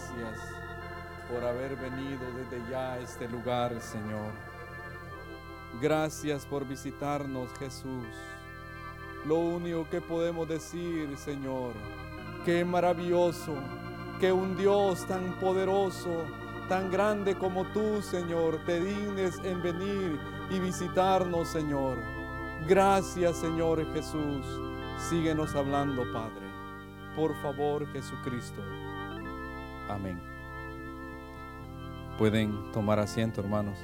Gracias por haber venido desde ya a este lugar, Señor. Gracias por visitarnos, Jesús. Lo único que podemos decir, Señor, que maravilloso que un Dios tan poderoso, tan grande como tú, Señor, te dignes en venir y visitarnos, Señor. Gracias, Señor Jesús. Síguenos hablando, Padre. Por favor, Jesucristo. Amén. Pueden tomar asiento, hermanos.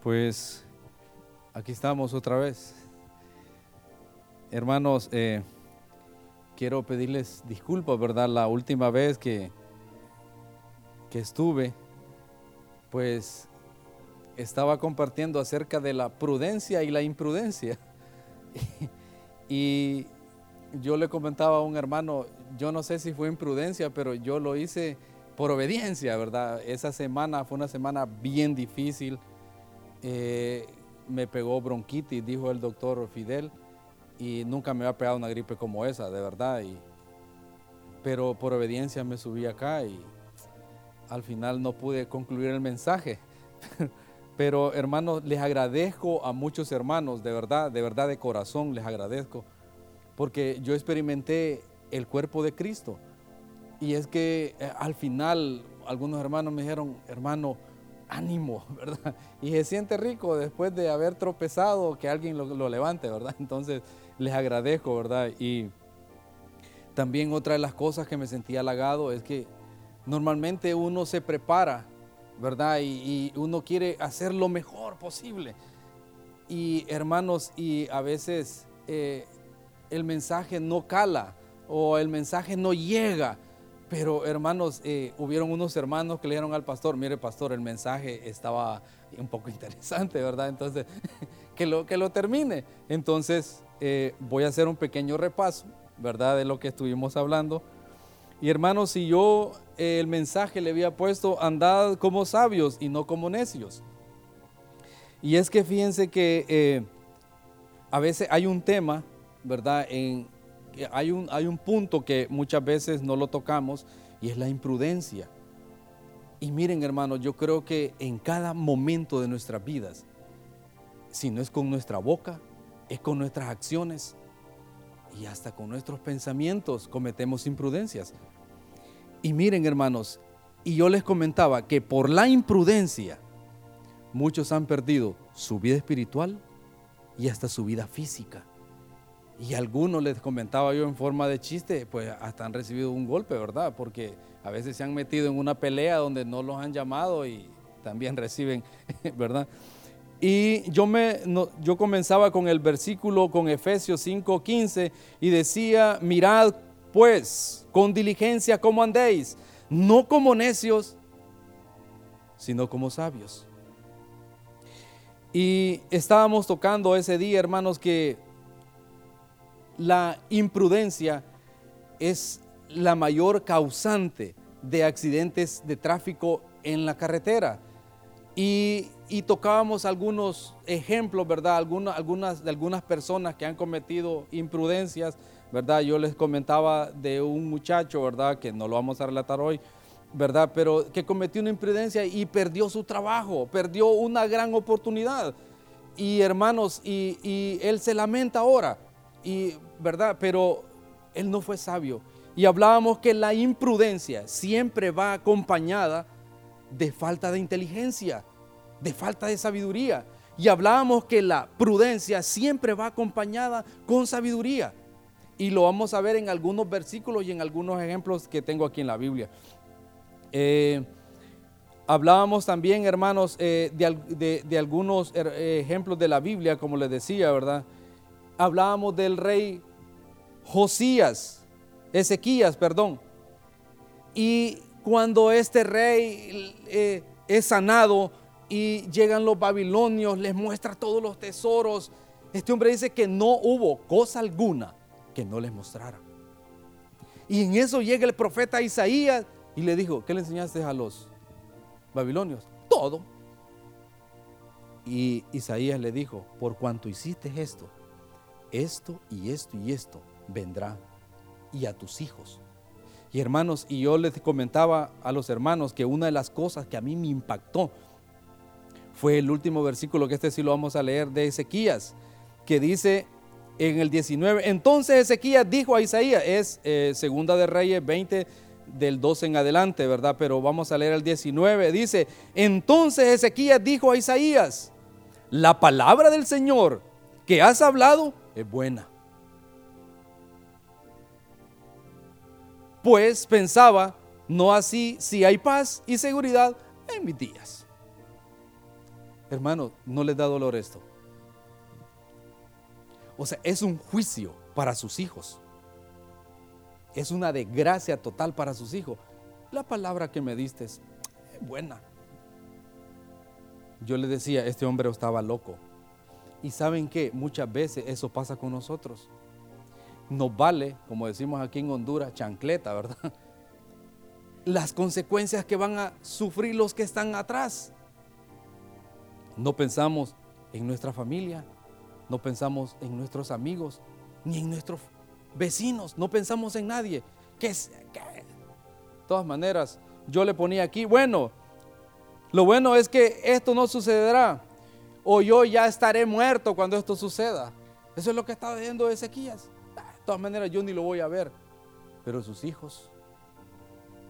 Pues aquí estamos otra vez. Hermanos, eh, quiero pedirles disculpas, ¿verdad? La última vez que, que estuve, pues estaba compartiendo acerca de la prudencia y la imprudencia. y yo le comentaba a un hermano, yo no sé si fue imprudencia, pero yo lo hice por obediencia, ¿verdad? Esa semana fue una semana bien difícil eh, me pegó bronquitis, dijo el doctor Fidel, y nunca me había pegado una gripe como esa, de verdad. Y, pero por obediencia me subí acá y al final no pude concluir el mensaje. Pero hermanos, les agradezco a muchos hermanos, de verdad, de verdad de corazón les agradezco, porque yo experimenté el cuerpo de Cristo. Y es que eh, al final algunos hermanos me dijeron, hermano, ánimo, ¿verdad? Y se siente rico después de haber tropezado que alguien lo, levante, ¿verdad? Entonces les agradezco, ¿verdad? Y también otra de las cosas que me sentí halagado es que normalmente uno se prepara, ¿verdad? Y, uno quiere hacer lo mejor posible. Y hermanos, y a veces eh, el mensaje no cala o el mensaje no llega pero hermanos, eh, hubieron unos hermanos que le dijeron al pastor, mire pastor, el mensaje estaba un poco interesante, ¿verdad? Entonces, que lo, que lo termine. Entonces, eh, voy a hacer un pequeño repaso, ¿verdad? De lo que estuvimos hablando. Y hermanos, si yo eh, el mensaje le había puesto, andad como sabios y no como necios. Y es que fíjense que a veces hay un tema, ¿verdad? Hay un, hay un punto que muchas veces no lo tocamos y es la imprudencia. Y miren hermanos, yo creo que en cada momento de nuestras vidas, si no es con nuestra boca, es con nuestras acciones y hasta con nuestros pensamientos cometemos imprudencias. Y miren hermanos, y yo les comentaba que por la imprudencia muchos han perdido su vida espiritual y hasta su vida física. Y algunos les comentaba yo en forma de chiste, pues hasta han recibido un golpe, ¿verdad? Porque a veces se han metido en una pelea donde no los han llamado y también reciben, ¿verdad? Y yo, me, yo comenzaba con el versículo, con Efesios 5:15, y decía, mirad pues con diligencia cómo andéis, no como necios, sino como sabios. Y estábamos tocando ese día, hermanos, que la imprudencia es la mayor causante de accidentes de tráfico en la carretera. Y, tocábamos algunos ejemplos, ¿verdad? Algunas, de algunas personas que han cometido imprudencias, ¿verdad? Yo les comentaba de un muchacho, ¿verdad? Que no lo vamos a relatar hoy, ¿verdad? Pero que cometió una imprudencia y perdió su trabajo, perdió una gran oportunidad. Y hermanos, y él se lamenta ahora y, ¿verdad? Pero él no fue sabio. Y hablábamos que la imprudencia siempre va acompañada de falta de inteligencia, de falta de sabiduría. Y hablábamos que la prudencia siempre va acompañada con sabiduría. Y lo vamos a ver en algunos versículos y en algunos ejemplos que tengo aquí en la Biblia. Eh, hablábamos también, hermanos, eh, de, algunos er, ejemplos de la Biblia, como les decía, ¿verdad? hablábamos del rey Josías, Ezequías, perdón. Y cuando este rey eh, es sanado y llegan los babilonios, les muestra todos los tesoros, este hombre dice que no hubo cosa alguna que no les mostrara. Y en eso llega el profeta Isaías y le dijo, ¿qué le enseñaste a los babilonios? Todo. Y Isaías le dijo, por cuanto hiciste esto, esto y esto y esto vendrá y a tus hijos. Y hermanos, y yo les comentaba a los hermanos que una de las cosas que a mí me impactó fue el último versículo que este sí lo vamos a leer de Ezequías, que dice en el 19, entonces Ezequías dijo a Isaías, es eh, segunda de Reyes 20 del 12 en adelante, ¿verdad? Pero vamos a leer el 19, dice, entonces Ezequías dijo a Isaías, la palabra del Señor que has hablado es buena. Pues pensaba, no así si hay paz y seguridad en mis días. Hermano, no les da dolor esto. O sea, es un juicio para sus hijos. Es una desgracia total para sus hijos. La palabra que me diste es buena. Yo le decía, este hombre estaba loco. Y saben que muchas veces eso pasa con nosotros. Nos vale, como decimos aquí en Honduras, chancleta, ¿verdad? Las consecuencias que van a sufrir los que están atrás. No pensamos en nuestra familia, no pensamos en nuestros amigos, ni en nuestros vecinos, no pensamos en nadie. Que, de todas maneras, yo le ponía aquí, bueno, lo bueno es que esto no sucederá, o yo ya estaré muerto cuando esto suceda. Eso es lo que estaba diciendo Ezequías. De todas maneras, yo ni lo voy a ver, pero sus hijos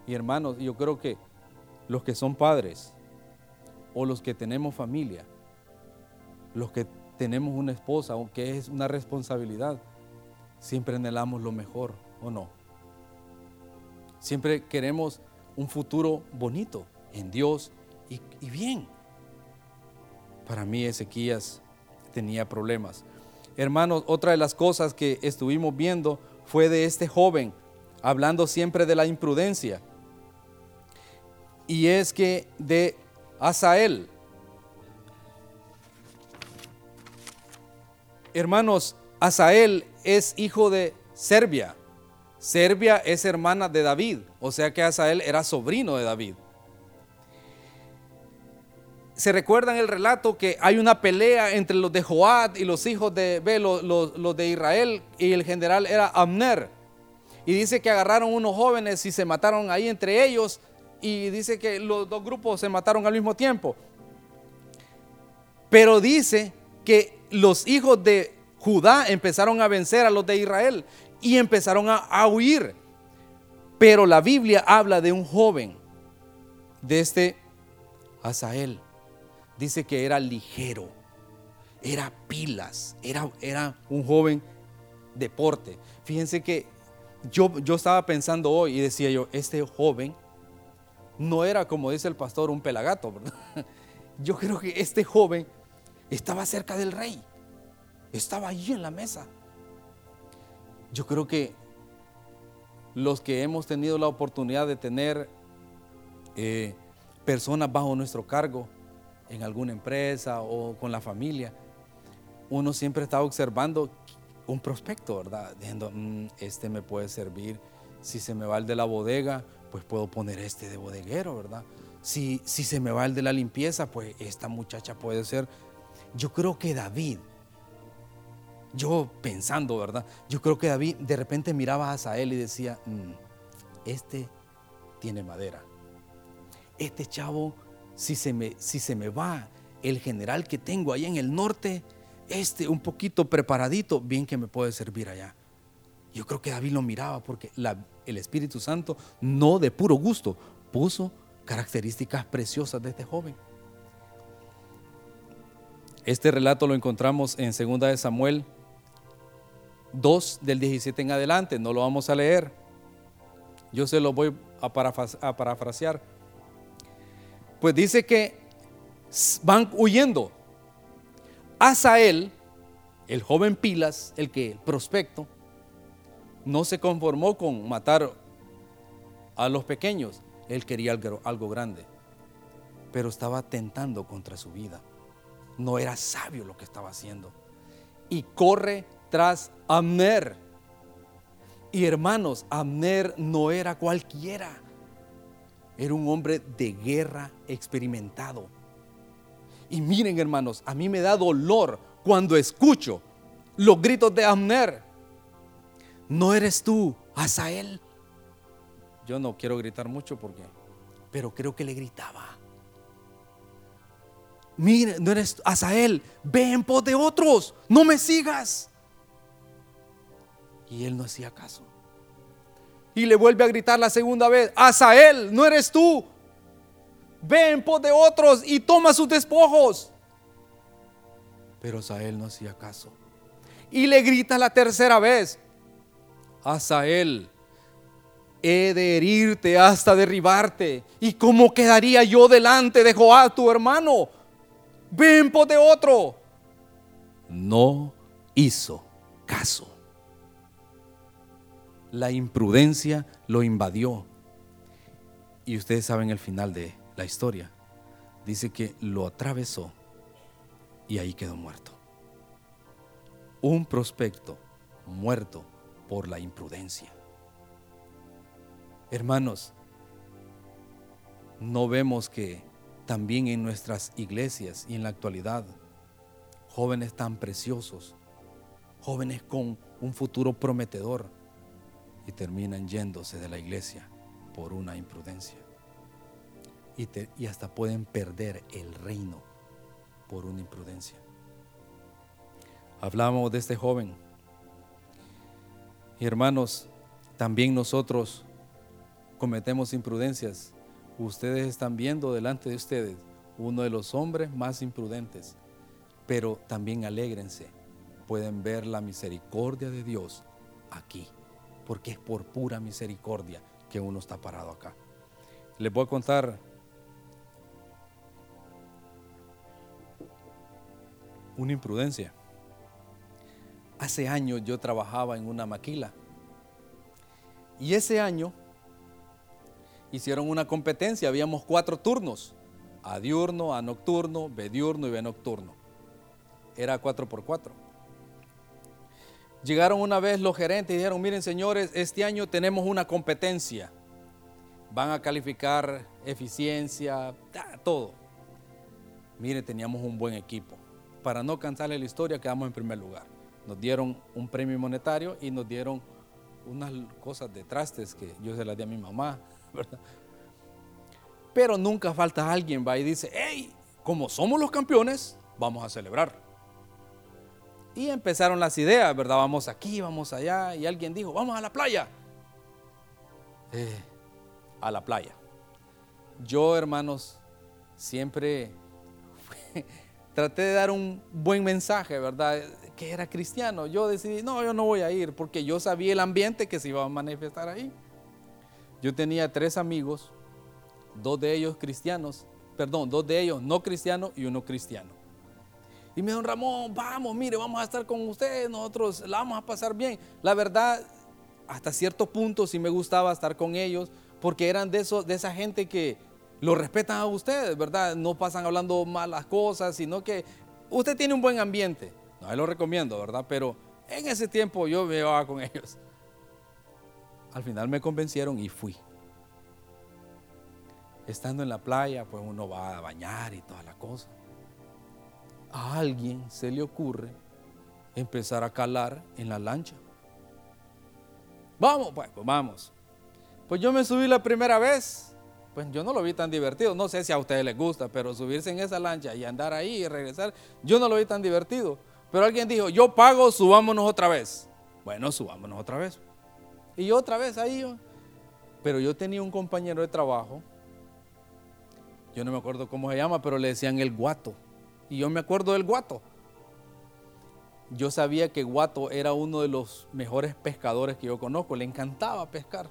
y hermanos, yo creo que los que son padres o los que tenemos familia, los que tenemos una esposa, aunque es una responsabilidad, siempre anhelamos lo mejor, ¿o no? Siempre queremos un futuro bonito en Dios y, y bien. Para mí Ezequías tenía problemas. Hermanos, otra de las cosas que estuvimos viendo fue de este joven, hablando siempre de la imprudencia. Y es que de Asael, Hermanos, Asael es hijo de Serbia. Serbia es hermana de David, o sea que Asael era sobrino de David. Se recuerda en el relato que hay una pelea entre los de Joad y los hijos de los, de Israel, y el general era Amner. Y dice que agarraron unos jóvenes y se mataron ahí entre ellos, y dice que los dos grupos se mataron al mismo tiempo. Pero dice que los hijos de Judá empezaron a vencer a los de Israel y empezaron a, huir. Pero la Biblia habla de un joven, de este Asael. Dice que era ligero, era pilas, era, era un joven deporte. Fíjense que yo, yo estaba pensando hoy y decía yo, este joven no era como dice el pastor un pelagato. Yo creo que este joven estaba cerca del rey. Estaba allí en la mesa. Yo creo que los que hemos tenido la oportunidad de tener eh, personas bajo nuestro cargo en alguna empresa o con la familia, uno siempre está observando un prospecto, ¿verdad? Diciendo, mm, este me puede servir. Si se me va el de la bodega, pues puedo poner este de bodeguero, ¿verdad? Si, si se me va el de la limpieza, pues esta muchacha puede ser yo creo que David, yo pensando, ¿verdad? Yo creo que David de repente miraba a Asael y decía, mm, este tiene madera. Este chavo, si se, me, si se me va el general que tengo ahí en el norte, este un poquito preparadito, bien que me puede servir allá. Yo creo que David lo miraba porque el Espíritu Santo, no de puro gusto, puso características preciosas de este joven. Este relato lo encontramos en 2 de Samuel 2 del 17 en adelante, no lo vamos a leer. Yo se lo voy a, parafrasear. Pues dice que van huyendo. Asael, el joven Pilas, el que prospecto, no se conformó con matar a los pequeños, él quería algo, algo grande, pero estaba tentando contra su vida no era sabio lo que estaba haciendo. Y corre tras Amner. Y hermanos, Abner no era cualquiera. Era un hombre de guerra experimentado. Y miren hermanos, a mí me da dolor cuando escucho los gritos de Abner. ¿No eres tú, Asael? Yo no quiero gritar mucho porque, pero creo que le gritaba. Mire, no eres Asael, ve en pos de otros, no me sigas. Y él no hacía caso. Y le vuelve a gritar la segunda vez, Asael, no eres tú, ve en pos de otros y toma sus despojos. Pero Asael no hacía caso. Y le grita la tercera vez, Asael, he de herirte hasta derribarte. ¿Y cómo quedaría yo delante de Joab, tu hermano? Ven por de otro. No hizo caso. La imprudencia lo invadió. Y ustedes saben el final de la historia. Dice que lo atravesó y ahí quedó muerto. Un prospecto muerto por la imprudencia. Hermanos, no vemos que también en nuestras iglesias y en la actualidad, jóvenes tan preciosos, jóvenes con un futuro prometedor, y terminan yéndose de la iglesia por una imprudencia. Y, hasta pueden perder el reino por una imprudencia. Hablamos de este joven. Y hermanos, también nosotros cometemos imprudencias. Ustedes están viendo delante de ustedes uno de los hombres más imprudentes, pero también alégrense. Pueden ver la misericordia de Dios aquí, porque es por pura misericordia que uno está parado acá. Les voy a contar una imprudencia. Hace años yo trabajaba en una maquila y ese año hicieron una competencia, habíamos cuatro turnos, a diurno, a nocturno, B diurno y B nocturno. Era cuatro por cuatro. Llegaron una vez los gerentes y dijeron, miren señores, este año tenemos una competencia. Van a calificar eficiencia, todo. Miren, teníamos un buen equipo. Para no cansarle la historia, quedamos en primer lugar. Nos dieron un premio monetario y nos dieron unas cosas de trastes que yo se las di a mi mamá, pero nunca falta alguien va y dice, hey, como somos los campeones, vamos a celebrar. Y empezaron las ideas, ¿verdad? Vamos aquí, vamos allá. Y alguien dijo, vamos a la playa. Eh, a la playa. Yo, hermanos, siempre traté de dar un buen mensaje, ¿verdad? Que era cristiano. Yo decidí, no, yo no voy a ir porque yo sabía el ambiente que se iba a manifestar ahí. Yo tenía tres amigos, dos de ellos cristianos, perdón, dos de ellos no cristianos y uno cristiano. Y me dijeron, Ramón, vamos, mire, vamos a estar con ustedes, nosotros la vamos a pasar bien. La verdad, hasta cierto punto sí me gustaba estar con ellos, porque eran de, esos, de esa gente que lo respetan a ustedes, ¿verdad? No pasan hablando malas cosas, sino que usted tiene un buen ambiente. No, lo recomiendo, ¿verdad? Pero en ese tiempo yo me iba con ellos. Al final me convencieron y fui. Estando en la playa, pues uno va a bañar y toda la cosa. A alguien se le ocurre empezar a calar en la lancha. Vamos, pues, pues vamos. Pues yo me subí la primera vez. Pues yo no lo vi tan divertido. No sé si a ustedes les gusta, pero subirse en esa lancha y andar ahí y regresar, yo no lo vi tan divertido. Pero alguien dijo, yo pago, subámonos otra vez. Bueno, subámonos otra vez. Y otra vez ahí Pero yo tenía un compañero de trabajo, yo no me acuerdo cómo se llama, pero le decían el guato. Y yo me acuerdo del guato. Yo sabía que Guato era uno de los mejores pescadores que yo conozco, le encantaba pescar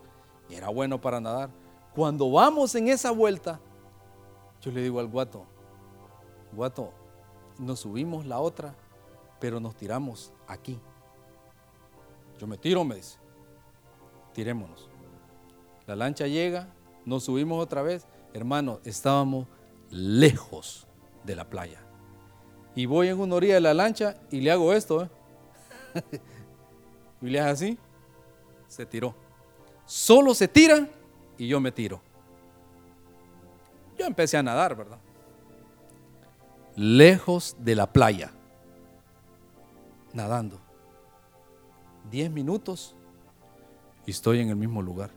era bueno para nadar. Cuando vamos en esa vuelta, yo le digo al Guato, Guato, nos subimos la otra, pero nos tiramos aquí. Yo me tiro, me dice tirémonos. La lancha llega, nos subimos otra vez. Hermano, estábamos lejos de la playa. Y voy en una orilla de la lancha y le hago esto. ¿eh? y le hago así. se tiró. Solo se tira y yo me tiro. Yo empecé a nadar, ¿verdad? Lejos de la playa, nadando. Diez minutos y estoy en el mismo lugar.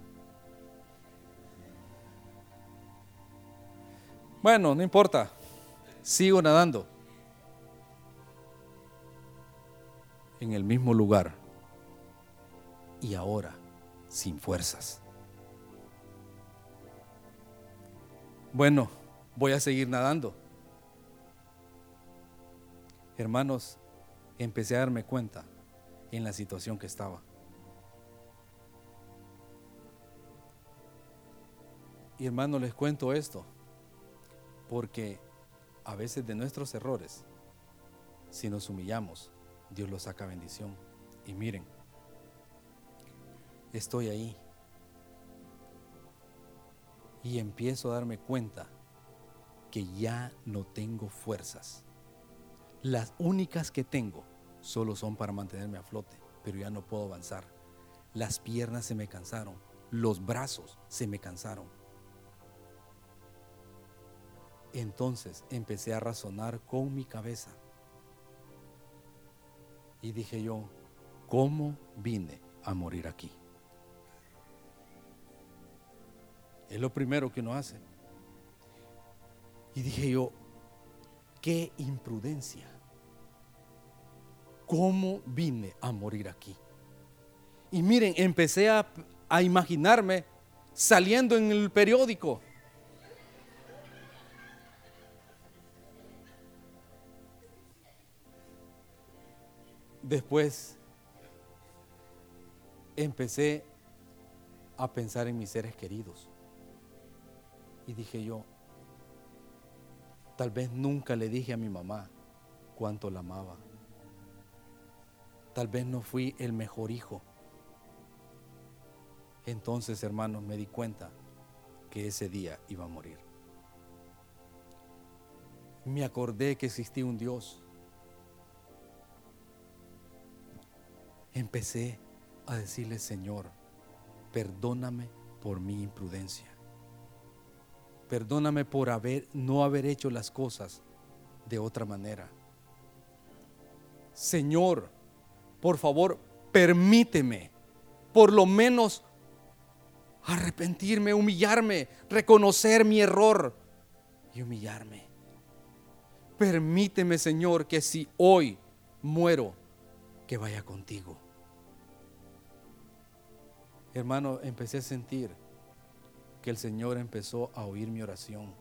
Bueno, no importa, sigo nadando. En el mismo lugar. Y ahora, sin fuerzas. Bueno, voy a seguir nadando. Hermanos, empecé a darme cuenta en la situación que estaba. Y hermanos, les cuento esto porque a veces de nuestros errores, si nos humillamos, Dios los saca bendición. Y miren, estoy ahí. Y empiezo a darme cuenta que ya no tengo fuerzas. Las únicas que tengo solo son para mantenerme a flote, pero ya no puedo avanzar. Las piernas se me cansaron, los brazos se me cansaron entonces empecé a razonar con mi cabeza. Y dije yo, ¿cómo vine a morir aquí? Es lo primero que uno hace. Y dije yo, qué imprudencia. ¿Cómo vine a morir aquí? Y miren, empecé a, a imaginarme saliendo en el periódico Después empecé a pensar en mis seres queridos. Y dije yo, tal vez nunca le dije a mi mamá cuánto la amaba. Tal vez no fui el mejor hijo. Entonces, hermanos, me di cuenta que ese día iba a morir. Me acordé que existía un Dios empecé a decirle, Señor, perdóname por mi imprudencia. Perdóname por no haber hecho las cosas de otra manera. Señor, por favor, permíteme por lo menos arrepentirme, humillarme, reconocer mi error y humillarme. Permíteme, Señor, que si hoy muero, que vaya contigo. Hermano, empecé a sentir que el Señor empezó a oír mi oración.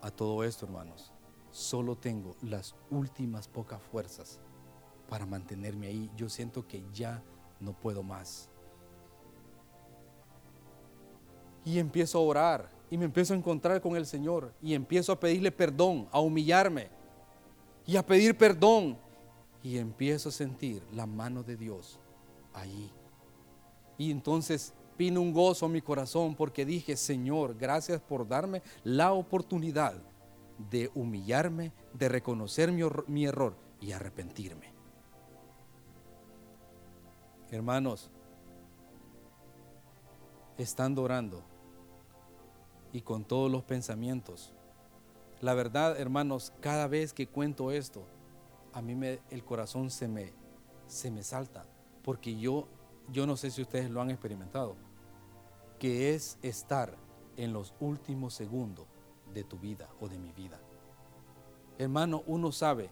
A todo esto, hermanos, solo tengo las últimas pocas fuerzas para mantenerme ahí. Yo siento que ya no puedo más. Y empiezo a orar y me empiezo a encontrar con el Señor y empiezo a pedirle perdón, a humillarme y a pedir perdón. Y empiezo a sentir la mano de Dios ahí. Y entonces vino un gozo a mi corazón porque dije, Señor, gracias por darme la oportunidad de humillarme, de reconocer mi, mi error y arrepentirme. Hermanos, estando orando y con todos los pensamientos, la verdad, hermanos, cada vez que cuento esto, a mí me, el corazón se me, se me salta porque yo, yo no sé si ustedes lo han experimentado, que es estar en los últimos segundos de tu vida o de mi vida. Hermano, uno sabe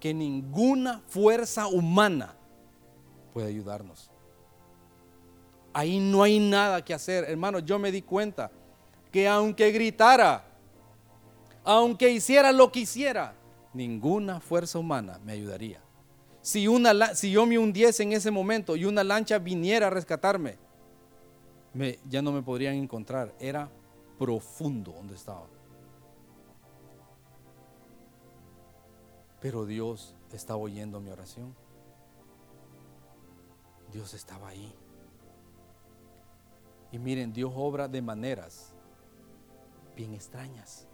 que ninguna fuerza humana puede ayudarnos. Ahí no hay nada que hacer. Hermano, yo me di cuenta que aunque gritara, aunque hiciera lo que hiciera, ninguna fuerza humana me ayudaría. Si, una, si yo me hundiese en ese momento y una lancha viniera a rescatarme, me, ya no me podrían encontrar. Era profundo donde estaba. Pero Dios estaba oyendo mi oración. Dios estaba ahí. Y miren, Dios obra de maneras bien extrañas.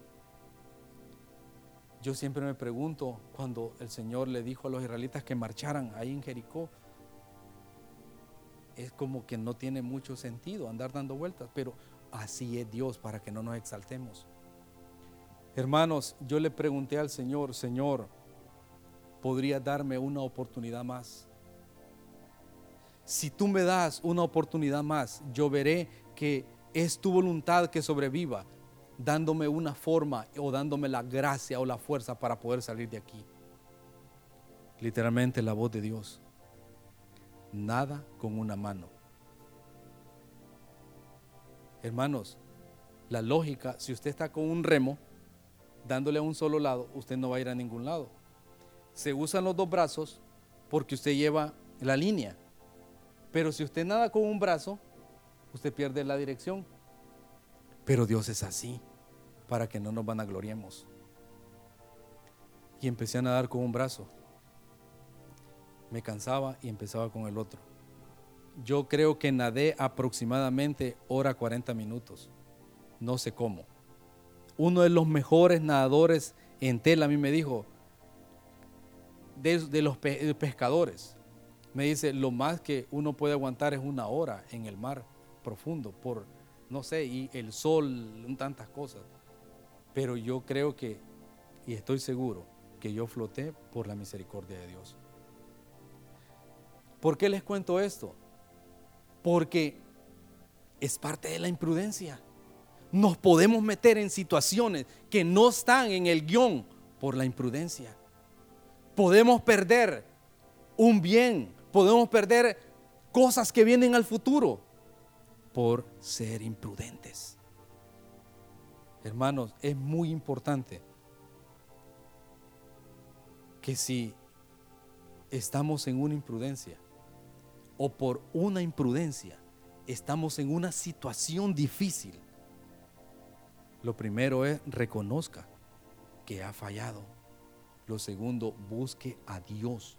Yo siempre me pregunto cuando el Señor le dijo a los israelitas que marcharan ahí en Jericó, es como que no tiene mucho sentido andar dando vueltas, pero así es Dios para que no nos exaltemos. Hermanos, yo le pregunté al Señor, Señor, ¿podría darme una oportunidad más? Si tú me das una oportunidad más, yo veré que es tu voluntad que sobreviva, dándome una forma o dándome la gracia o la fuerza para poder salir de aquí. Literalmente la voz de Dios. Nada con una mano. Hermanos, la lógica, si usted está con un remo, dándole a un solo lado, usted no va a ir a ningún lado. Se usan los dos brazos porque usted lleva la línea. Pero si usted nada con un brazo, usted pierde la dirección. Pero Dios es así, para que no nos vanagloriemos. Y empecé a nadar con un brazo. Me cansaba y empezaba con el otro. Yo creo que nadé aproximadamente hora 40 minutos. No sé cómo. Uno de los mejores nadadores en tela a mí me dijo, de, los pescadores, me dice, lo más que uno puede aguantar es una hora en el mar profundo por, no sé, y el sol, tantas cosas. Pero yo creo que, y estoy seguro, que yo floté por la misericordia de Dios. ¿Por qué les cuento esto? Porque es parte de la imprudencia. Nos podemos meter en situaciones que no están en el guion por la imprudencia. Podemos perder un bien, podemos perder cosas que vienen al futuro por ser imprudentes. Hermanos, es muy importante que si estamos en una imprudencia o por una imprudencia estamos en una situación difícil, lo primero es reconozca que ha fallado. Lo segundo, busque a Dios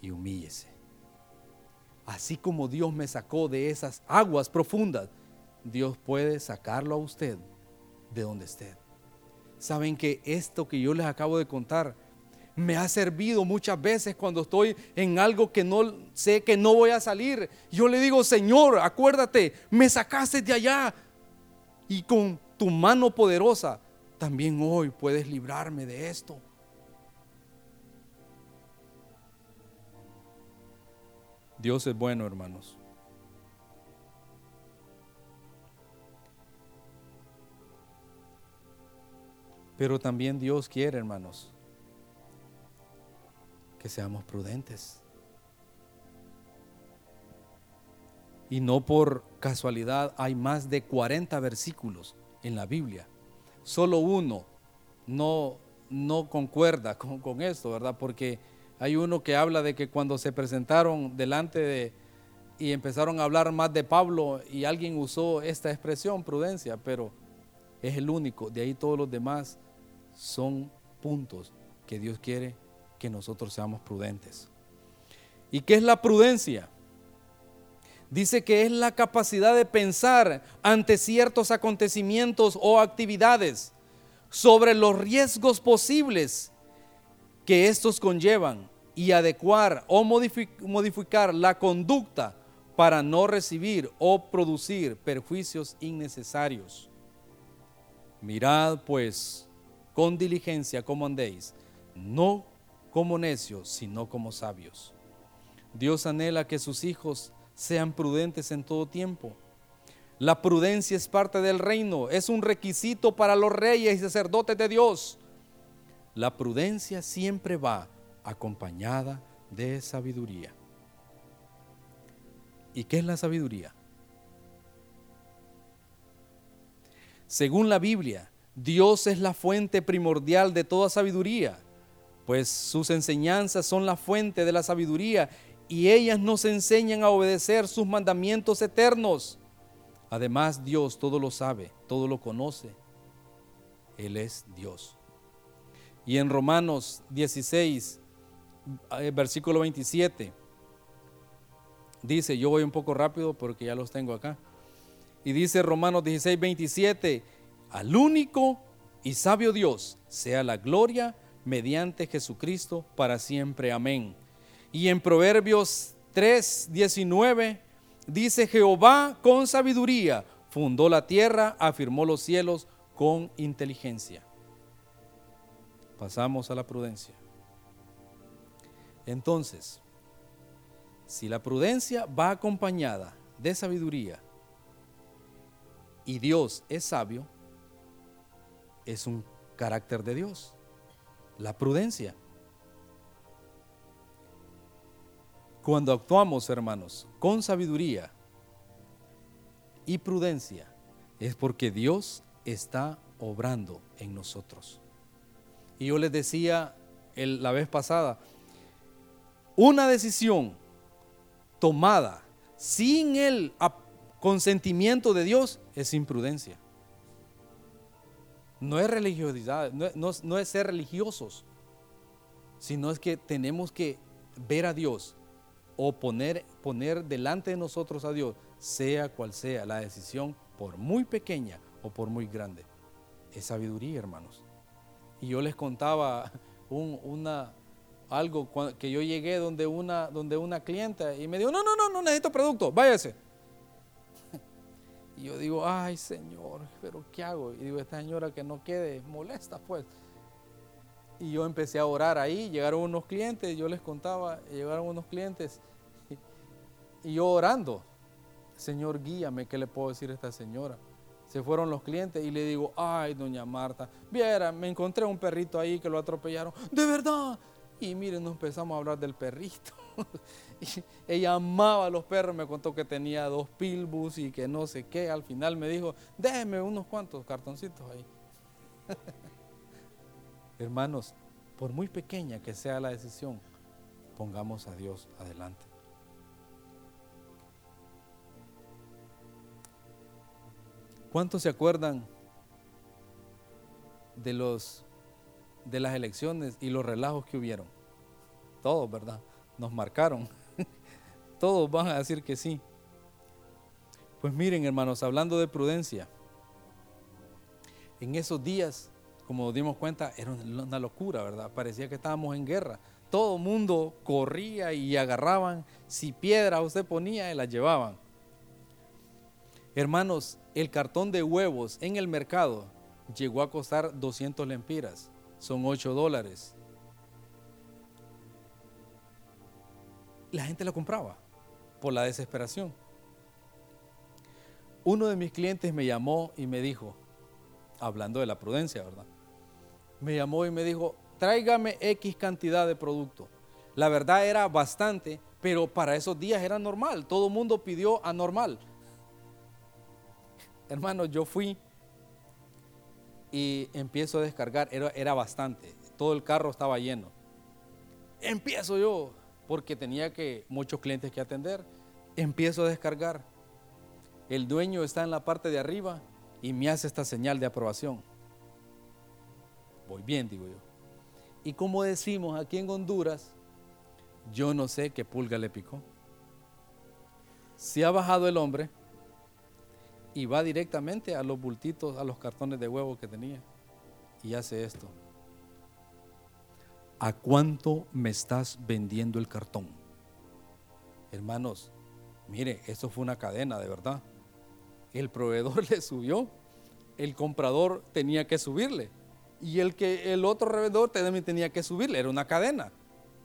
y humíllese. Así como Dios me sacó de esas aguas profundas, Dios puede sacarlo a usted de donde esté. Saben que esto que yo les acabo de contar me ha servido muchas veces cuando estoy en algo que no sé que no voy a salir. Yo le digo, Señor, acuérdate, me sacaste de allá y con tu mano poderosa también hoy puedes librarme de esto. Dios es bueno, hermanos. Pero también Dios quiere, hermanos, que seamos prudentes. Y no por casualidad hay más de 40 versículos en la Biblia. Solo uno no, no concuerda con, con esto, ¿verdad? Porque hay uno que habla de que cuando se presentaron delante de y empezaron a hablar más de Pablo y alguien usó esta expresión, prudencia, pero es el único. De ahí todos los demás son puntos que Dios quiere que nosotros seamos prudentes. ¿Y qué es la prudencia? Dice que es la capacidad de pensar ante ciertos acontecimientos o actividades sobre los riesgos posibles que estos conllevan y adecuar o modificar la conducta para no recibir o producir perjuicios innecesarios. Mirad pues con diligencia como andéis, no como necios, sino como sabios. Dios anhela que sus hijos sean prudentes en todo tiempo. La prudencia es parte del reino, es un requisito para los reyes y sacerdotes de Dios la prudencia siempre va acompañada de sabiduría. ¿Y qué es la sabiduría? Según la Biblia, Dios es la fuente primordial de toda sabiduría, pues sus enseñanzas son la fuente de la sabiduría y ellas nos enseñan a obedecer sus mandamientos eternos. Además, Dios todo lo sabe, todo lo conoce. Él es Dios. Y en Romanos 16, eh, versículo 27, dice, yo voy un poco rápido porque ya los tengo acá. Y dice Romanos 16, 27, al único y sabio Dios sea la gloria mediante Jesucristo para siempre. Amén. Y en Proverbios 3, 19 Dice Jehová con sabiduría, fundó la tierra, afirmó los cielos con inteligencia. Pasamos a la prudencia. Entonces, si la prudencia va acompañada de sabiduría y Dios es sabio, es un carácter de Dios, la prudencia. Cuando actuamos, hermanos, con sabiduría y prudencia, es porque Dios está obrando en nosotros. Y yo les decía la vez pasada, una decisión tomada sin el consentimiento de Dios es imprudencia. No es religiosidad, no, es ser religiosos, sino es que tenemos que ver a Dios o poner, poner delante de nosotros a Dios, sea cual sea la decisión, por muy pequeña o por muy grande. Es sabiduría, hermanos. Y yo les contaba una, algo que yo llegué donde una, donde una clienta y me dijo, no, no, no, no necesito producto, váyase. Y yo digo, ay Señor, pero ¿qué hago? Y digo, esta señora que no quede molesta, pues. Y yo empecé a orar ahí, llegaron unos clientes, yo les contaba, llegaron unos clientes y yo orando, Señor, guíame, ¿qué le puedo decir a esta señora? Se fueron los clientes y le digo, ay, doña Marta, viera, me encontré un perrito ahí que lo atropellaron. De verdad. Y miren, nos empezamos a hablar del perrito. ella amaba a los perros, me contó que tenía dos pilbus y que no sé qué. Al final me dijo, déjeme unos cuantos cartoncitos ahí. Hermanos, por muy pequeña que sea la decisión, pongamos a Dios adelante. ¿Cuántos se acuerdan de los de las elecciones y los relajos que hubieron? Todos, ¿verdad? Nos marcaron. Todos van a decir que sí. Pues miren, hermanos, hablando de prudencia, en esos días, como dimos cuenta, era una locura, ¿verdad? Parecía que estábamos en guerra. Todo el mundo corría y agarraban, si piedra usted ponía, y las llevaban. Hermanos, el cartón de huevos en el mercado llegó a costar 200 lempiras, son 8 dólares. La gente lo compraba por la desesperación. Uno de mis clientes me llamó y me dijo, hablando de la prudencia, ¿verdad? Me llamó y me dijo, tráigame X cantidad de producto. La verdad era bastante, pero para esos días era normal. Todo el mundo pidió anormal hermano, yo fui y empiezo a descargar, era, era bastante, todo el carro estaba lleno. Empiezo yo, porque tenía que muchos clientes que atender, empiezo a descargar. El dueño está en la parte de arriba y me hace esta señal de aprobación. Voy bien, digo yo. Y como decimos aquí en Honduras, yo no sé qué pulga le picó. Si ha bajado el hombre, y va directamente a los bultitos, a los cartones de huevo que tenía y hace esto. ¿A cuánto me estás vendiendo el cartón? Hermanos, mire, esto fue una cadena de verdad. El proveedor le subió, el comprador tenía que subirle y el que el otro revendedor también tenía que subirle, era una cadena.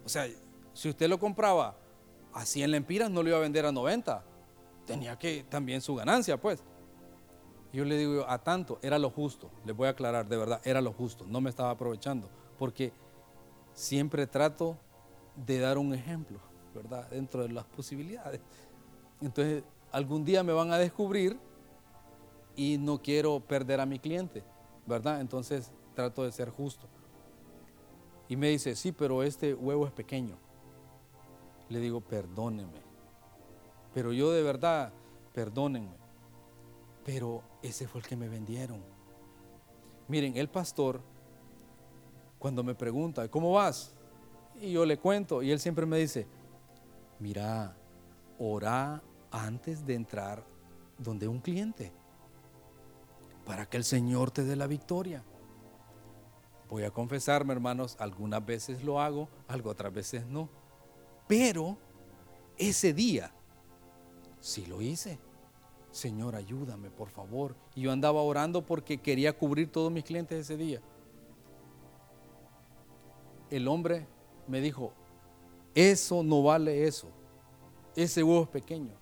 O sea, si usted lo compraba a 100 lempiras no lo iba a vender a 90. Tenía que también su ganancia, pues. Yo le digo, a tanto, era lo justo. Les voy a aclarar, de verdad, era lo justo. No me estaba aprovechando. Porque siempre trato de dar un ejemplo, ¿verdad? Dentro de las posibilidades. Entonces, algún día me van a descubrir y no quiero perder a mi cliente, ¿verdad? Entonces, trato de ser justo. Y me dice, sí, pero este huevo es pequeño. Le digo, perdónenme. Pero yo de verdad, perdónenme. Pero ese fue el que me vendieron. Miren, el pastor, cuando me pregunta, ¿cómo vas? Y yo le cuento, y él siempre me dice, mira, ora antes de entrar donde un cliente, para que el Señor te dé la victoria. Voy a confesarme, hermanos, algunas veces lo hago, algo otras veces no. Pero ese día Sí lo hice. Señor, ayúdame, por favor. Y yo andaba orando porque quería cubrir todos mis clientes ese día. El hombre me dijo, eso no vale eso. Ese huevo es pequeño.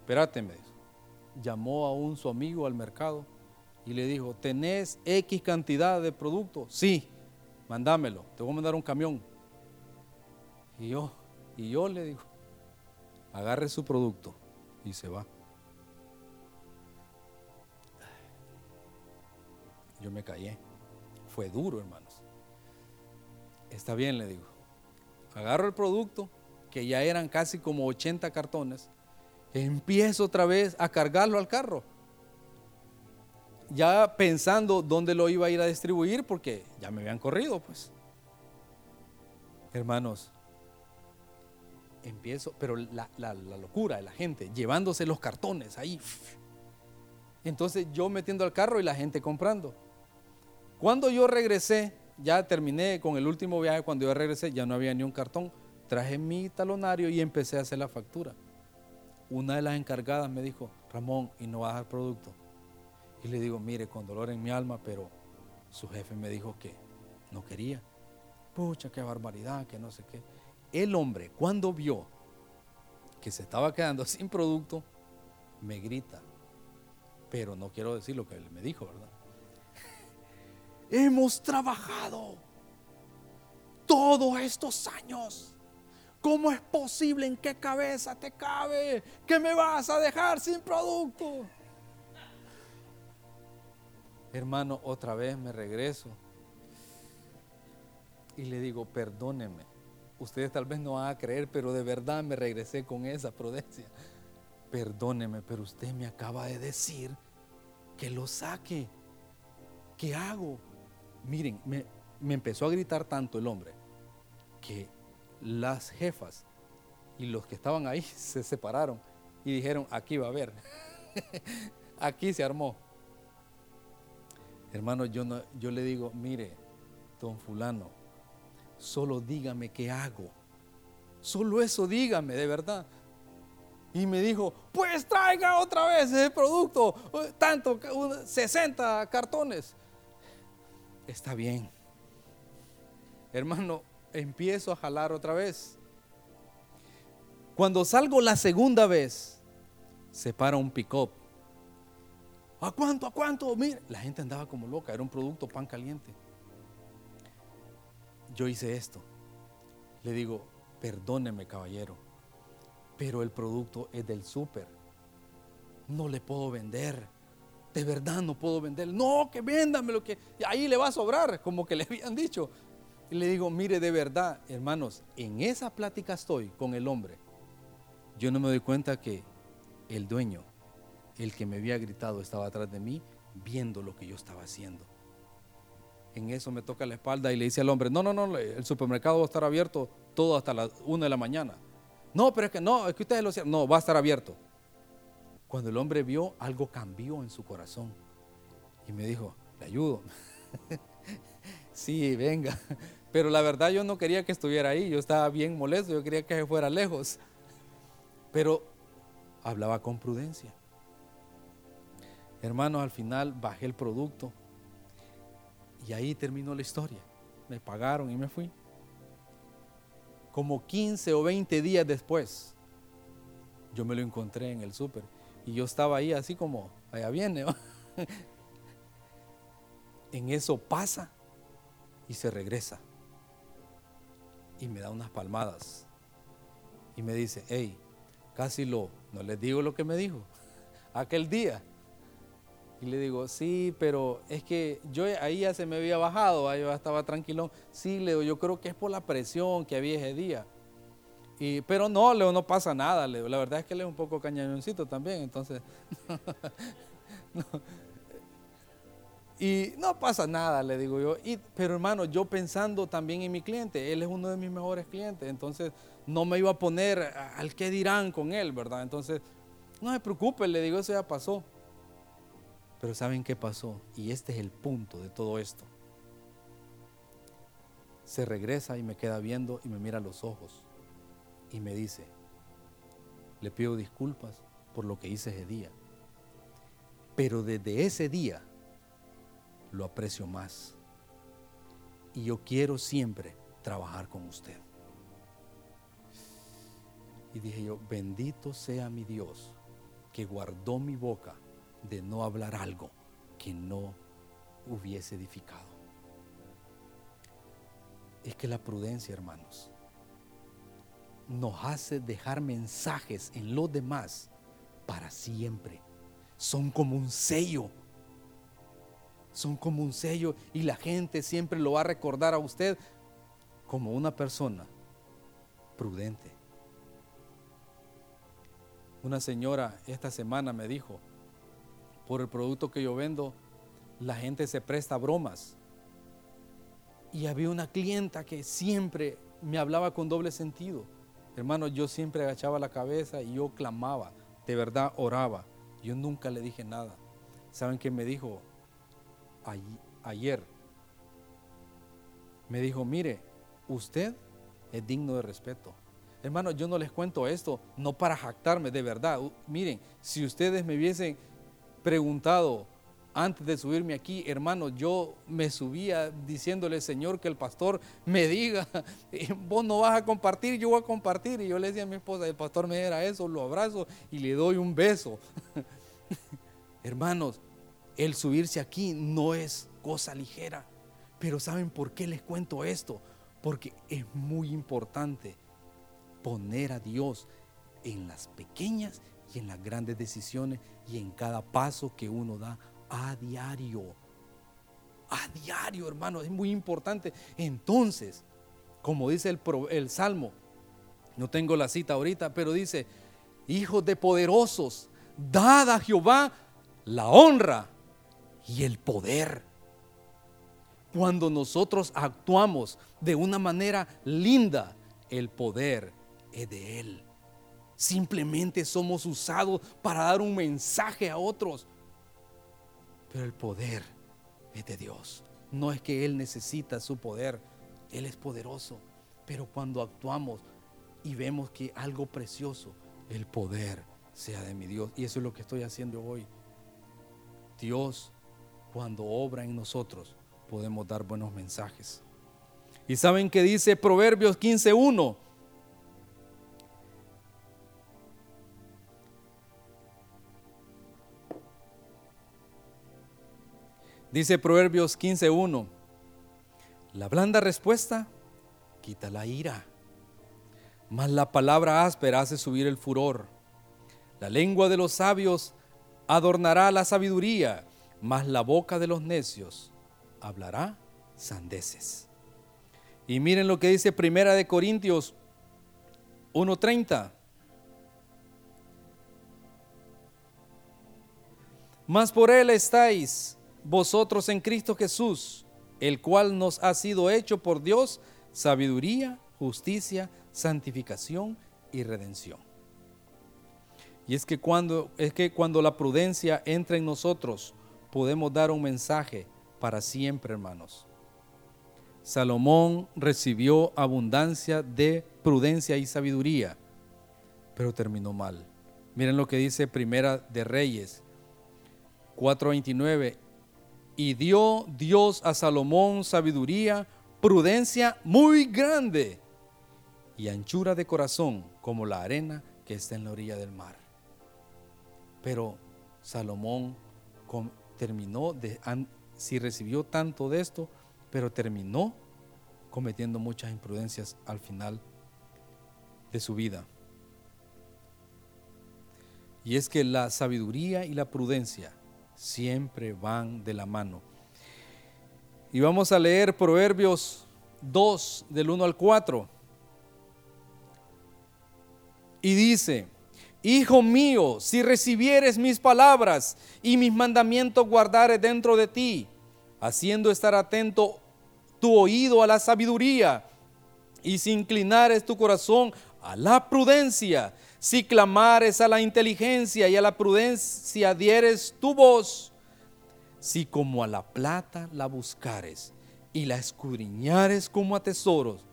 Espérate, me dijo. Llamó a un su amigo al mercado y le dijo, ¿tenés X cantidad de producto? Sí, mándamelo, te voy a mandar un camión. Y yo, y yo le digo, agarre su producto y se va. Yo me callé. Fue duro, hermanos. Está bien, le digo. Agarro el producto, que ya eran casi como 80 cartones. Empiezo otra vez a cargarlo al carro. Ya pensando dónde lo iba a ir a distribuir, porque ya me habían corrido, pues. Hermanos, empiezo, pero la, locura de la gente, llevándose los cartones ahí. Entonces yo metiendo al carro y la gente comprando. Cuando yo regresé, ya terminé con el último viaje, cuando yo regresé ya no había ni un cartón. Traje mi talonario y empecé a hacer la factura. Una de las encargadas me dijo, Ramón, ¿y no vas a dar producto? Y le digo, mire, con dolor en mi alma, pero su jefe me dijo que no quería. Pucha, qué barbaridad, que no sé qué. El hombre, cuando vio que se estaba quedando sin producto, me grita. Pero no quiero decir lo que él me dijo, ¿verdad? Hemos trabajado todos estos años. ¿Cómo es posible? ¿En qué cabeza te cabe? que me vas a dejar sin producto? Hermano, otra vez me regreso y le digo, perdóneme. Ustedes tal vez no van a creer, pero de verdad me regresé con esa prudencia. Perdóneme, pero usted me acaba de decir que lo saque. ¿Qué hago? Miren, me, empezó a gritar tanto el hombre que las jefas y los que estaban ahí se separaron y dijeron, aquí va a haber. aquí se armó. Hermano, yo, no, yo le digo, mire, don fulano, solo dígame qué hago. Solo eso dígame, de verdad. Y me dijo, pues traiga otra vez ese producto, tanto, 60 cartones. Está bien. Hermano, empiezo a jalar otra vez. Cuando salgo la segunda vez, se para un pick-up. ¿A cuánto? ¿A cuánto? Mire, la gente andaba como loca, era un producto pan caliente yo hice esto. Le digo, perdóneme caballero, pero el producto es del súper. No le puedo vender. De verdad no puedo vender. No, que véndame lo que ahí le va a sobrar, como que le habían dicho. Y le digo, mire, de verdad, hermanos, en esa plática estoy con el hombre. Yo no me doy cuenta que el dueño, el que me había gritado, estaba atrás de mí, viendo lo que yo estaba haciendo. En eso me toca la espalda y le dice al hombre, no, no, no, el supermercado va a estar abierto todo hasta las 1 de la mañana. No, pero es que no, es que ustedes lo saben. No, va a estar abierto. Cuando el hombre vio, algo cambió en su corazón. Y me dijo, le ayudo. sí, venga. Pero la verdad yo no quería que estuviera ahí. Yo estaba bien molesto. Yo quería que se fuera lejos. Pero hablaba con prudencia. Hermanos, al final bajé el producto y ahí terminó la historia. Me pagaron y me fui. Como 15 o 20 días después, yo me lo encontré en el súper. Y yo estaba ahí así como, allá viene. en eso pasa y se regresa. Y me da unas palmadas. Y me dice, hey, casi lo, no les digo lo que me dijo. Aquel día y le digo, sí, pero es que yo ahí ya se me había bajado, ahí estaba tranquilo. Sí, Leo, yo creo que es por la presión que había ese día. Pero no, Leo, no pasa nada, Leo. La verdad es que Leo es un poco cañoncito también, entonces. Y no pasa nada, le digo yo. Y, pero hermano, yo pensando también en mi cliente, él es uno de mis mejores clientes, entonces no me iba a poner al qué dirán con él, ¿verdad? Entonces, no se preocupe, le digo, eso ya pasó. Pero ¿saben qué pasó? Y este es el punto de todo esto. Se regresa y me queda viendo y me mira a los ojos y me dice, le pido disculpas por lo que hice ese día. Pero desde ese día lo aprecio más. Y yo quiero siempre trabajar con usted. Y dije yo, bendito sea mi Dios que guardó mi boca de no hablar algo que no hubiese edificado. Es que la prudencia, hermanos, nos hace dejar mensajes en los demás para siempre. Son como un sello. Son como un sello y la gente siempre lo va a recordar a usted como una persona prudente. Una señora esta semana me dijo, por el producto que yo vendo, la gente se presta bromas. Y había una clienta que siempre me hablaba con doble sentido. Hermano, yo siempre agachaba la cabeza y yo clamaba, de verdad oraba. Yo nunca le dije nada. ¿Saben qué me dijo ayer? Me dijo, mire, usted es digno de respeto. Hermano, yo no les cuento esto, no para jactarme, de verdad. Miren, si ustedes me hubiesen preguntado antes de subirme aquí, hermano, yo me subía diciéndole, Señor, que el pastor me diga, vos no vas a compartir, yo voy a compartir. Y yo le decía a mi esposa, el pastor me era eso, lo abrazo y le doy un beso. Hermanos, el subirse aquí no es cosa ligera. Pero ¿saben por qué les cuento esto? Porque es muy importante poner a Dios en las pequeñas y en las grandes decisiones y en cada paso que uno da a diario. A diario, hermano, es muy importante. Entonces, como dice el, Salmo, no tengo la cita ahorita, pero dice, hijos de poderosos, dad a Jehová la honra y el poder. Cuando nosotros actuamos de una manera linda, el poder es de Él. Simplemente somos usados para dar un mensaje a otros. Pero el poder es de Dios. No es que Él necesita su poder. Él es poderoso. Pero cuando actuamos y vemos que algo precioso, el poder sea de mi Dios. Y eso es lo que estoy haciendo hoy. Dios, cuando obra en nosotros, podemos dar buenos mensajes. Y saben que dice Proverbios 15.1 Dice Proverbios 15.1, la blanda respuesta quita la ira, mas la palabra áspera hace subir el furor. La lengua de los sabios adornará la sabiduría, mas la boca de los necios hablará sandeces. Y miren lo que dice Primera de Corintios 1:30. Mas por él estáis vosotros en Cristo Jesús, el cual nos ha sido hecho por Dios sabiduría, justicia, santificación y redención. Y es que cuando es que cuando la prudencia entra en nosotros, podemos dar un mensaje para siempre, hermanos. Salomón recibió abundancia de prudencia y sabiduría, pero terminó mal. Miren lo que dice Primera de Reyes 4:29 y dio Dios a Salomón sabiduría, prudencia muy grande y anchura de corazón como la arena que está en la orilla del mar. Pero Salomón terminó si recibió tanto de esto, pero terminó cometiendo muchas imprudencias al final de su vida. Y es que la sabiduría y la prudencia siempre van de la mano. Y vamos a leer Proverbios 2 del 1 al 4. Y dice, Hijo mío, si recibieres mis palabras y mis mandamientos guardares dentro de ti, haciendo estar atento tu oído a la sabiduría y si inclinares tu corazón a la prudencia, si clamares a la inteligencia y a la prudencia dieres tu voz, si como a la plata la buscares y la escudriñares como a tesoros,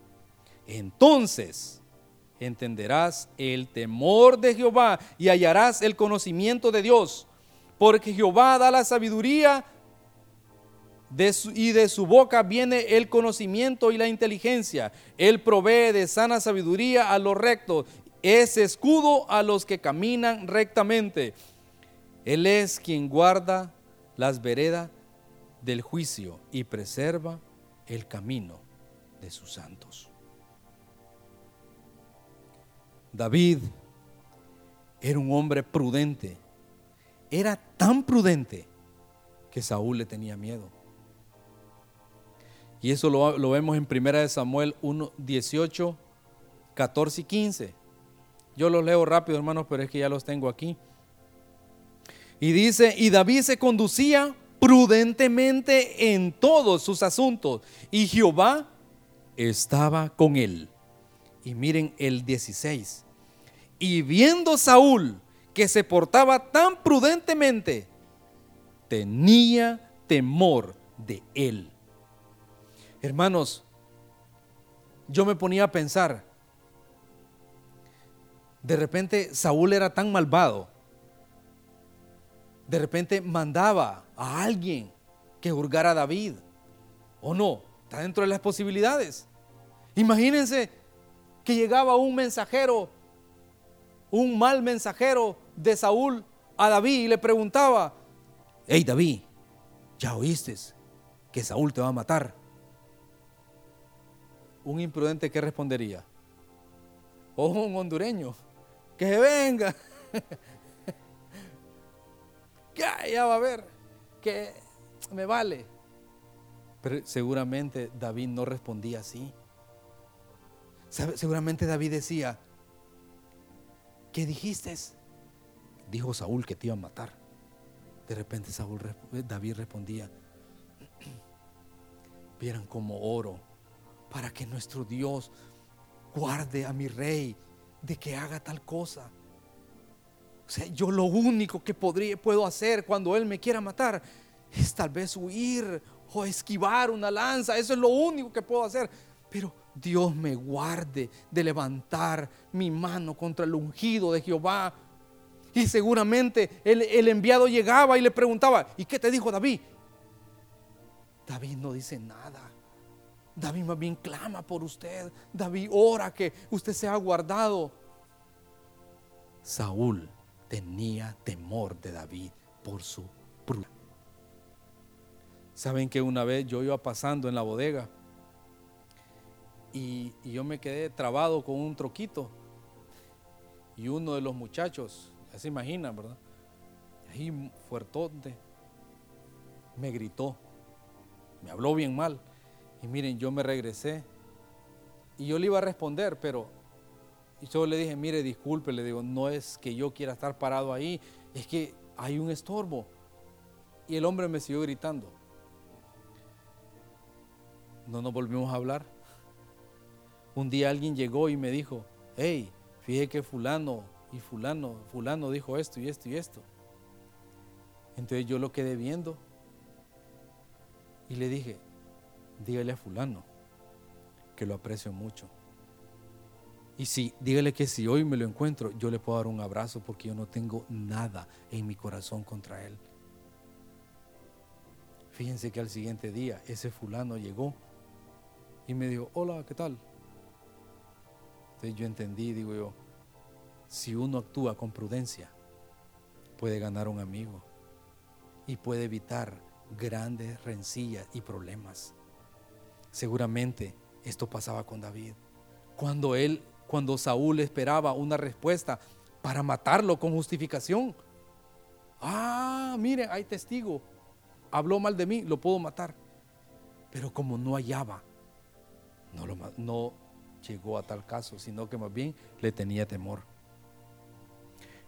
entonces entenderás el temor de Jehová y hallarás el conocimiento de Dios, porque Jehová da la sabiduría y de su boca viene el conocimiento y la inteligencia. Él provee de sana sabiduría a los rectos, es escudo a los que caminan rectamente. Él es quien guarda las veredas del juicio y preserva el camino de sus santos. David era un hombre prudente. Era tan prudente que Saúl le tenía miedo. Y eso lo, vemos en 1 Samuel 1, 18, 14 y 15. Yo los leo rápido, hermanos, pero es que ya los tengo aquí. Y dice, y David se conducía prudentemente en todos sus asuntos, y Jehová estaba con él. Y miren el 16. Y viendo Saúl que se portaba tan prudentemente, tenía temor de él. Hermanos, yo me ponía a pensar, de repente Saúl era tan malvado, de repente mandaba a alguien que juzgara a David, o no, está dentro de las posibilidades. Imagínense que llegaba un mensajero, un mal mensajero de Saúl a David y le preguntaba, hey David, ¿ya oíste que Saúl te va a matar? un imprudente, ¿qué respondería? O un hondureño, que venga. ya, va a ver, que me vale. Pero seguramente David no respondía así. Seguramente David decía, ¿qué dijiste? Dijo Saúl que te iba a matar. De repente Saúl, David respondía, vieran como oro para que nuestro Dios guarde a mi rey de que haga tal cosa. O sea, yo lo único que podría, puedo hacer cuando Él me quiera matar es tal vez huir o esquivar una lanza. Eso es lo único que puedo hacer. Pero Dios me guarde de levantar mi mano contra el ungido de Jehová. Y seguramente el, el enviado llegaba y le preguntaba, ¿y qué te dijo David? David no dice nada. David más bien clama por usted. David ora que usted sea guardado. Saúl tenía temor de David por su prueba. Saben que una vez yo iba pasando en la bodega y, yo me quedé trabado con un troquito y uno de los muchachos, ya se imaginan, ¿verdad? Ahí fuertote, me gritó, me habló bien mal y miren, yo me regresé y yo le iba a responder, pero yo le dije, mire, disculpe, le digo, no es que yo quiera estar parado ahí, es que hay un estorbo. Y el hombre me siguió gritando. No nos volvimos a hablar. Un día alguien llegó y me dijo, hey, fíjate que fulano y fulano, fulano dijo esto y esto y esto. Entonces yo lo quedé viendo y le dije, dígale a fulano que lo aprecio mucho. Y si, dígale que si hoy me lo encuentro, yo le puedo dar un abrazo porque yo no tengo nada en mi corazón contra él. Fíjense que al siguiente día ese fulano llegó y me dijo, hola, ¿qué tal? Entonces yo entendí, digo yo, si uno actúa con prudencia, puede ganar un amigo y puede evitar grandes rencillas y problemas. Seguramente esto pasaba con David. Cuando él, cuando Saúl esperaba una respuesta para matarlo con justificación. Ah, mire, hay testigo. Habló mal de mí, lo puedo matar. Pero como no hallaba, no, no llegó a tal caso, sino que más bien le tenía temor.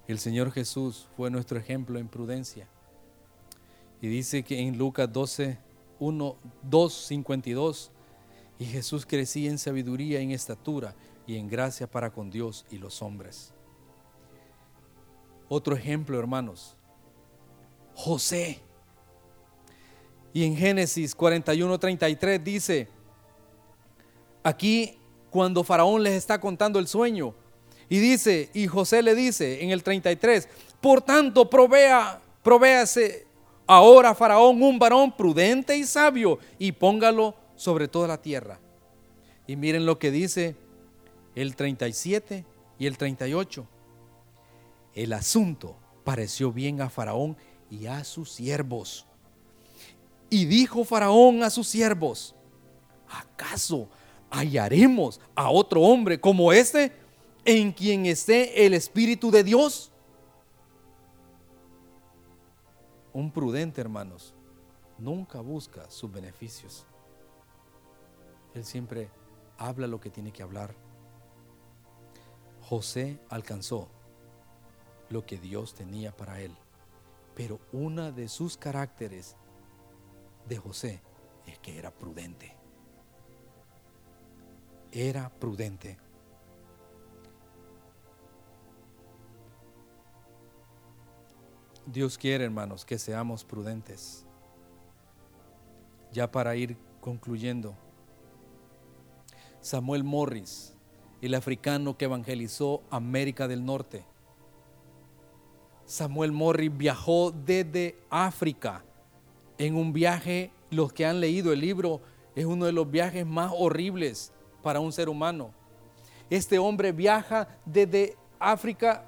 El Señor Jesús fue nuestro ejemplo en prudencia. Y dice que en Lucas 12, 1, 2, 52, y Jesús crecía en sabiduría, en estatura y en gracia para con Dios y los hombres. Otro ejemplo, hermanos, José. Y en Génesis 41, 33 dice, aquí cuando Faraón les está contando el sueño, Y dice, y José le dice en el 33, por tanto, provea, provéase ahora Faraón un varón prudente y sabio y póngalo sobre toda la tierra. Y miren lo que dice el 37 y el 38. El asunto pareció bien a Faraón y a sus siervos. Y dijo Faraón a sus siervos, ¿acaso hallaremos a otro hombre como este en quien esté el Espíritu de Dios? Un prudente, hermanos, nunca busca sus beneficios. Él siempre habla lo que tiene que hablar. José alcanzó lo que Dios tenía para él. Pero una de sus caracteres de José es que era prudente. Era prudente. Dios quiere, hermanos, que seamos prudentes. Ya para ir concluyendo, Samuel Morris, el africano que evangelizó América del Norte. Samuel Morris viajó desde África en un viaje, los que han leído el libro, es uno de los viajes más horribles para un ser humano. Este hombre viaja desde África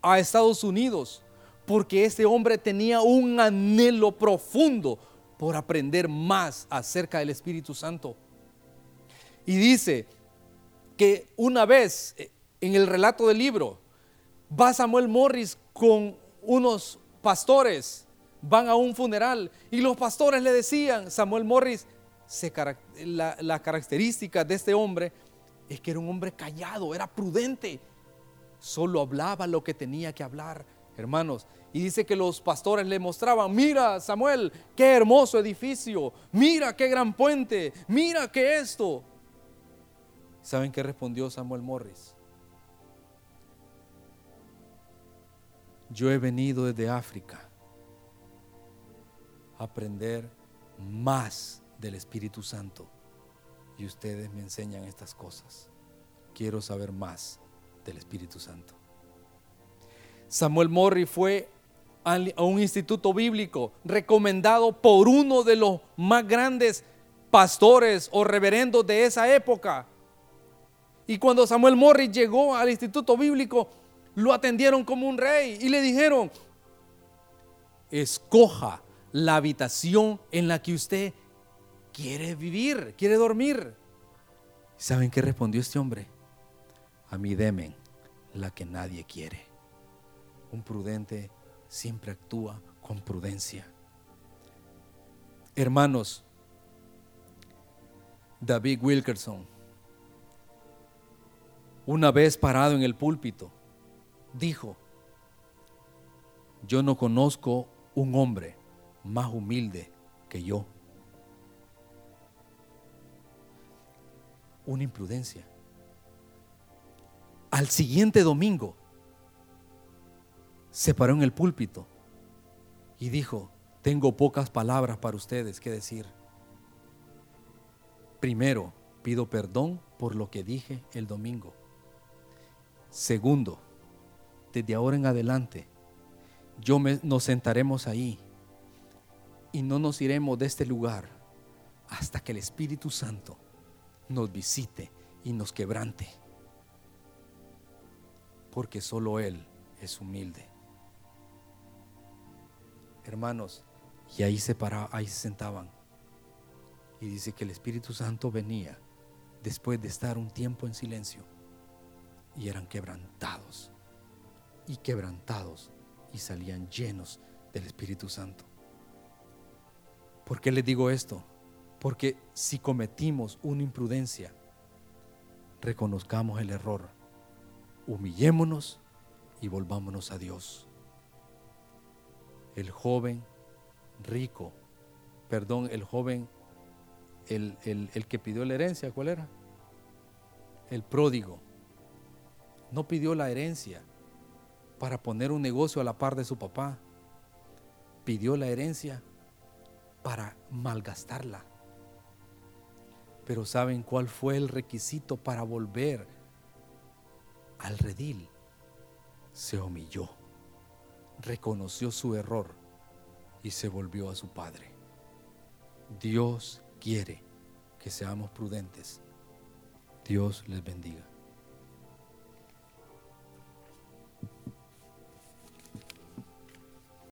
a Estados Unidos porque este hombre tenía un anhelo profundo por aprender más acerca del Espíritu Santo. Y dice que una vez eh, en el relato del libro va Samuel Morris con unos pastores, van a un funeral y los pastores le decían, Samuel Morris, la, la característica de este hombre es que era un hombre callado, era prudente, solo hablaba lo que tenía que hablar, hermanos. Y dice que los pastores le mostraban, mira Samuel, qué hermoso edificio, mira qué gran puente, mira qué esto. ¿Saben qué respondió Samuel Morris? Yo he venido desde África a aprender más del Espíritu Santo y ustedes me enseñan estas cosas. Quiero saber más del Espíritu Santo. Samuel Morris fue a un instituto bíblico recomendado por uno de los más grandes pastores o reverendos de esa época. Y cuando Samuel Morris llegó al instituto bíblico, lo atendieron como un rey y le dijeron, escoja la habitación en la que usted quiere vivir, quiere dormir. ¿Saben qué respondió este hombre? A mí demen la que nadie quiere. Un prudente siempre actúa con prudencia. Hermanos, David Wilkerson, una vez parado en el púlpito, dijo, yo no conozco un hombre más humilde que yo. Una imprudencia. Al siguiente domingo, se paró en el púlpito y dijo, tengo pocas palabras para ustedes que decir. Primero, pido perdón por lo que dije el domingo. Segundo, desde ahora en adelante, yo nos sentaremos ahí y no nos iremos de este lugar hasta que el Espíritu Santo nos visite y nos quebrante. Porque solo Él es humilde hermanos, y ahí se paraban, ahí se sentaban. Y dice que el Espíritu Santo venía después de estar un tiempo en silencio y eran quebrantados y quebrantados y salían llenos del Espíritu Santo. ¿Por qué les digo esto? Porque si cometimos una imprudencia, reconozcamos el error, humillémonos y volvámonos a Dios el joven rico, perdón, el joven, el, el, que pidió la herencia, ¿cuál era? El pródigo. No pidió la herencia para poner un negocio a la par de su papá. Pidió la herencia para malgastarla. Pero ¿saben cuál fue el requisito para volver al redil, se humilló, reconoció su error y se volvió a su Padre. Dios quiere que seamos prudentes. Dios les bendiga.